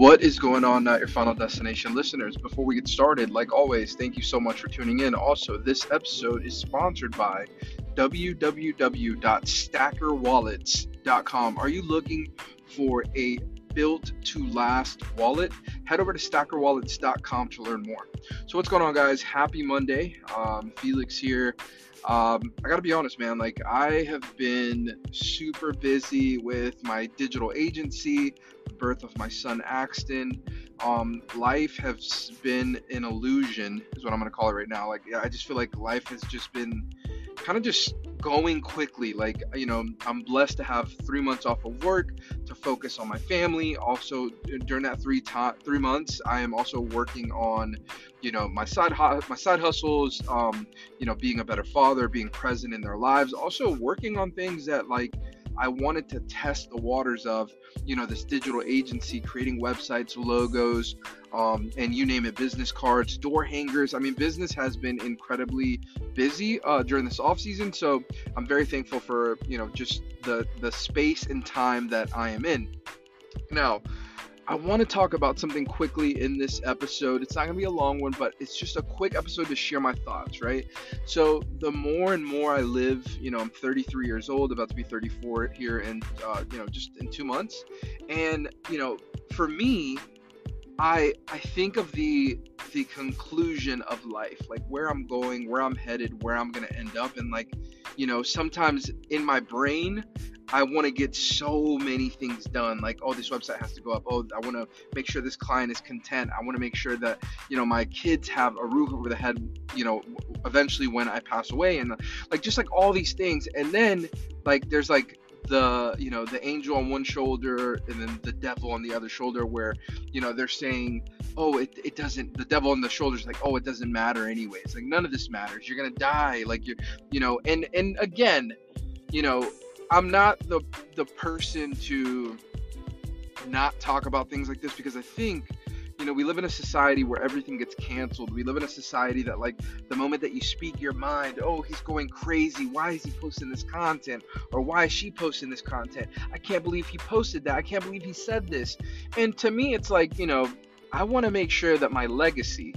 What is going on, not your final destination listeners? Before we get started, like always, thank you so much for tuning in. Also, this episode is sponsored by www.stackerwallets.com. Are you looking for a built to last wallet? Head over to stackerwallets.com to learn more. So, what's going on, guys? Happy Monday. Um, Felix here. Um, I gotta be honest, man. Like, I have been super busy with my digital agency, the birth of my son Axton. Um, life has been an illusion, is what I'm gonna call it right now. Like, I just feel like life has just been kind of just going quickly. Like, you know, I'm blessed to have three months off of work to focus on my family. Also, during that three to- three months, I am also working on, you know, my side hu- my side hustles. Um, you know, being a better father, being present in their lives. Also, working on things that like I wanted to test the waters of, you know, this digital agency, creating websites, logos, um, and you name it, business cards, door hangers. I mean, business has been incredibly busy uh, during this off season, so I'm very thankful for you know just the the space and time that I am in. Now, I want to talk about something quickly in this episode. It's not going to be a long one, but it's just a quick episode to share my thoughts, right? So, the more and more I live, you know, I'm 33 years old, about to be 34 here in, uh, you know, just in two months. And, you know, for me, I I think of the the conclusion of life, like where I'm going, where I'm headed, where I'm gonna end up, and like, you know, sometimes in my brain, I want to get so many things done. Like, oh, this website has to go up. Oh, I want to make sure this client is content. I want to make sure that you know my kids have a roof over the head. You know, eventually when I pass away, and like just like all these things, and then like there's like the you know the angel on one shoulder and then the devil on the other shoulder where you know they're saying oh it, it doesn't the devil on the shoulder is like oh it doesn't matter anyways like none of this matters you're gonna die like you're you know and and again you know i'm not the the person to not talk about things like this because i think you know, we live in a society where everything gets canceled. We live in a society that, like, the moment that you speak your mind, oh, he's going crazy. Why is he posting this content? Or why is she posting this content? I can't believe he posted that. I can't believe he said this. And to me, it's like, you know, I want to make sure that my legacy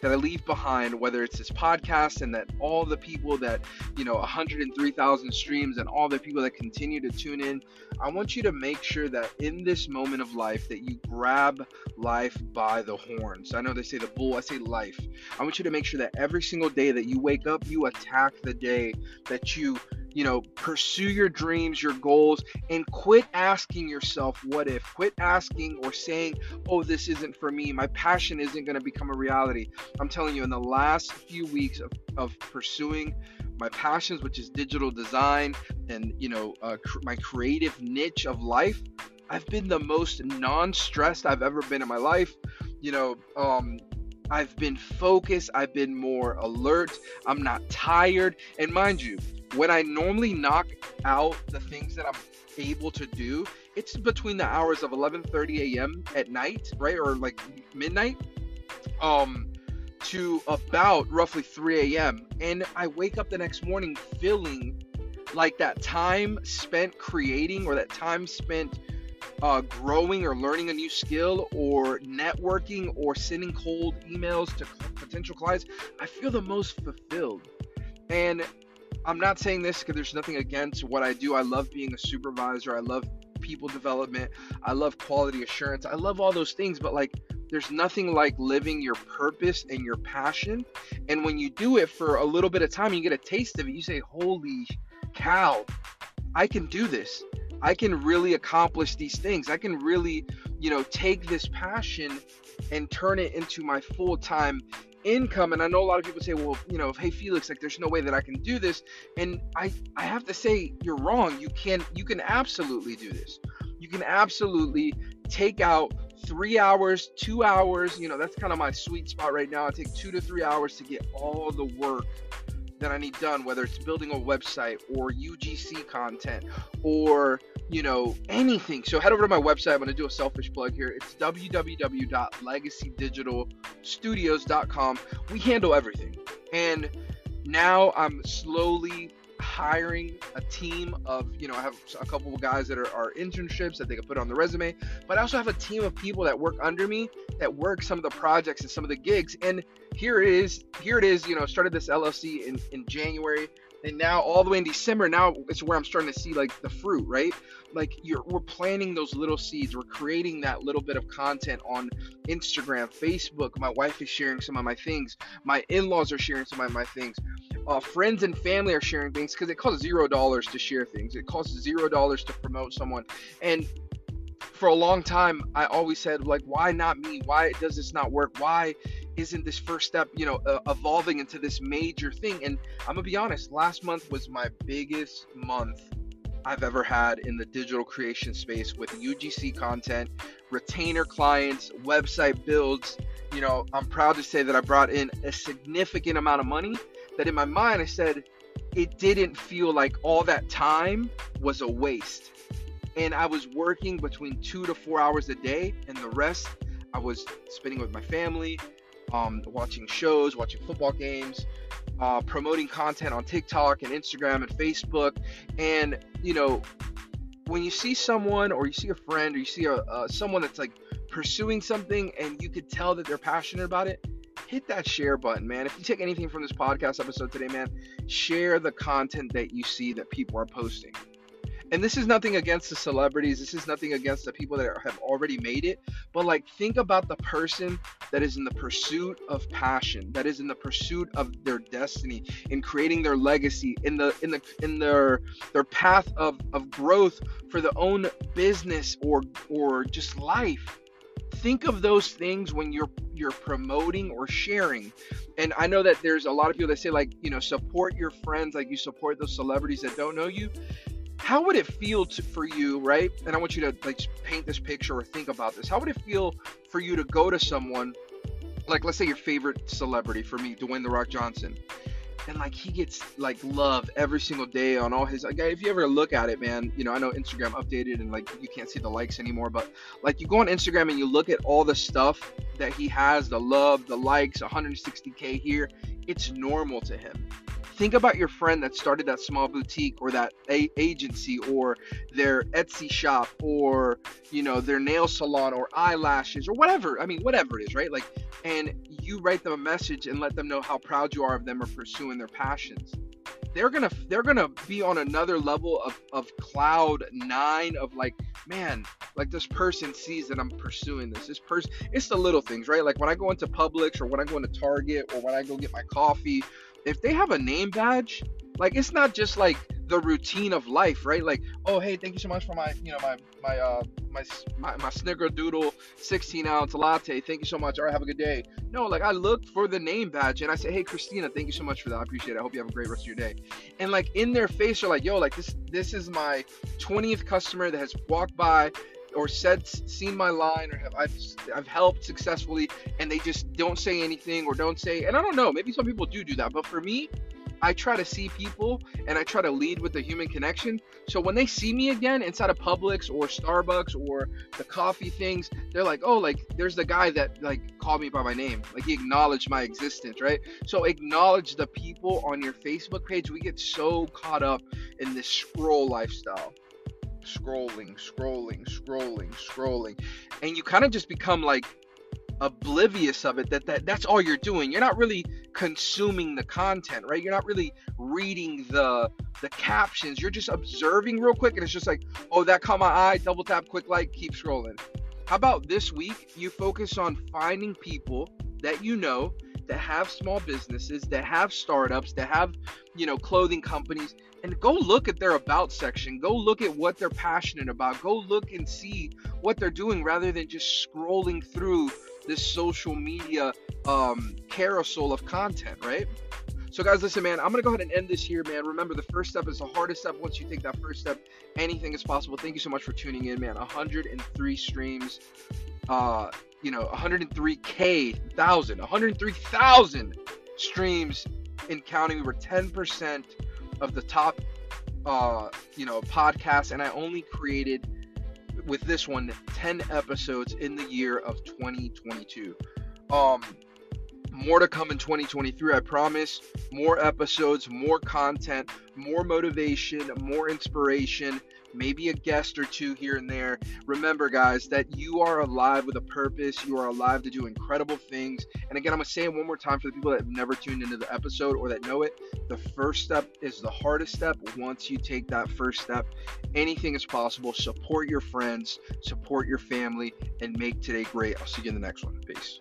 that I leave behind, whether it's this podcast and that all the people that, you know, 103,000 streams and all the people that continue to tune in, I want you to make sure that in this moment of life that you grab life by the horns. I know they say the bull, I say life. I want you to make sure that every single day that you wake up, you attack the day that you you know, pursue your dreams, your goals, and quit asking yourself, what if? Quit asking or saying, oh, this isn't for me. My passion isn't going to become a reality. I'm telling you, in the last few weeks of, of pursuing my passions, which is digital design and, you know, uh, cr- my creative niche of life, I've been the most non stressed I've ever been in my life. You know, um, I've been focused, I've been more alert, I'm not tired. And mind you, when I normally knock out the things that I'm able to do, it's between the hours of 11:30 a.m. at night, right, or like midnight, um, to about roughly 3 a.m. And I wake up the next morning feeling like that time spent creating or that time spent uh, growing or learning a new skill or networking or sending cold emails to potential clients, I feel the most fulfilled. And I'm not saying this because there's nothing against what I do. I love being a supervisor. I love people development. I love quality assurance. I love all those things, but like there's nothing like living your purpose and your passion. And when you do it for a little bit of time, you get a taste of it. You say, "Holy cow, I can do this. I can really accomplish these things. I can really, you know, take this passion and turn it into my full-time income and i know a lot of people say well you know hey felix like there's no way that i can do this. And i i have to say you're wrong. You can you can absolutely do this. You can absolutely take out three hours two hours. You know that's kind of my sweet spot right now. I take two to three hours to get all the work that I need done, whether it's building a website or UGC content or you know anything. So head over to my website. I'm going to do a selfish plug here. It's www.legacydigitalstudios.com. We handle everything, and now I'm slowly hiring a team of, you know, I have a couple of guys that are, are internships that they can put on the resume, but I also have a team of people that work under me that work some of the projects and some of the gigs. And here it is, here it is, you know, started this LLC in, in January and now all the way in December, now it's where I'm starting to see like the fruit, right? Like you're we're planting those little seeds. We're creating that little bit of content on Instagram, Facebook. My wife is sharing some of my things. My in-laws are sharing some of my things. Uh, friends and family are sharing things because it costs zero dollars to share things. It costs zero dollars to promote someone. And for a long time, I always said like, why not me? Why does this not work? Why isn't this first step, you know, uh, evolving into this major thing? And I'm gonna be honest, last month was my biggest month I've ever had in the digital creation space with UGC content, retainer clients, website builds. You know, I'm proud to say that I brought in a significant amount of money that in my mind I said it didn't feel like all that time was a waste. And I was working between two to four hours a day, and the rest I was spending with my family, um, watching shows, watching football games, uh, promoting content on TikTok and Instagram and Facebook. And, you know, when you see someone or you see a friend or you see a, uh, someone that's like pursuing something and you could tell that they're passionate about it, hit that share button, man. If you take anything from this podcast episode today, man, share the content that you see that people are posting and this is nothing against the celebrities this is nothing against the people that have already made it but like think about the person that is in the pursuit of passion that is in the pursuit of their destiny in creating their legacy in the in the in their their path of of growth for their own business or or just life. Think of those things when you're you're promoting or sharing. And i know that there's a lot of people that say like you know support your friends like you support those celebrities that don't know you how would it feel to, for you, right? And I want you to like paint this picture or think about this. How would it feel for you to go to someone, like let's say your favorite celebrity, for me, Dwayne the Rock Johnson, and like he gets like love every single day on all his like if you ever look at it man you know i know instagram updated and like you can't see the likes anymore but like you go on instagram and you look at all the stuff that he has the love the likes 160k here it's normal to him think about your friend that started that small boutique or that a- agency or their Etsy shop or you know their nail salon or eyelashes or whatever. I mean, whatever it is, right? Like, and you write them a message and let them know how proud you are of them or pursuing their passions. They're gonna they're gonna be on another level of of cloud nine of like man like this person sees that I'm pursuing this. This person, it's the little things, right? Like when I go into Publix or when I go into Target or when I go get my coffee if they have a name badge, like it's not just like the routine of life, right? Like, oh hey, thank you so much for my, you know, my my uh my my, my snickerdoodle 16 ounce latte. Thank you so much. All right, have a good day. No, like I looked for the name badge and I say, hey Christina, thank you so much for that. I appreciate it. I hope you have a great rest of your day. And like in their face, they're like, yo, like this this is my 20th customer that has walked by or said seen my line or have I've I've helped successfully and they just don't say anything or don't say and I don't know maybe some people do do that but for me I try to see people and I try to lead with the human connection. So when they see me again inside of Publix or Starbucks or the coffee things they're like oh like there's the guy that like called me by my name. Like he acknowledged my existence right? So acknowledge the people on your Facebook page. We get so caught up in this scroll lifestyle scrolling, scrolling, scrolling, scrolling, and you kind of just become like oblivious of it that, that that's all you're doing. You're not really consuming the content right? You're not really reading the the captions. You're just observing real quick and it's just like oh that caught my eye double tap quick like keep scrolling. How about this week you focus on finding people that you know that have small businesses, that have startups, that have, you know, clothing companies, and go look at their about section. Go look at what they're passionate about. Go look and see what they're doing rather than just scrolling through this social media um, carousel of content, right? So, guys, listen, man, I'm going to go ahead and end this here, man. Remember, the first step is the hardest step. Once you take that first step, anything is possible. Thank you so much for tuning in, man. 103 streams. Uh, you know 103k thousand 103,000 streams in counting. We were 10% of the top uh, you know podcasts, and I only created with this one 10 episodes in the year of 2022. Um, more to come in 2023, I promise. More episodes, more content, more motivation, more inspiration, maybe a guest or two here and there. Remember, guys, that you are alive with a purpose. You are alive to do incredible things. And again, I'm going to say it one more time for the people that have never tuned into the episode or that know it. The first step is the hardest step. Once you take that first step, anything is possible. Support your friends, support your family, and make today great. I'll see you in the next one. Peace.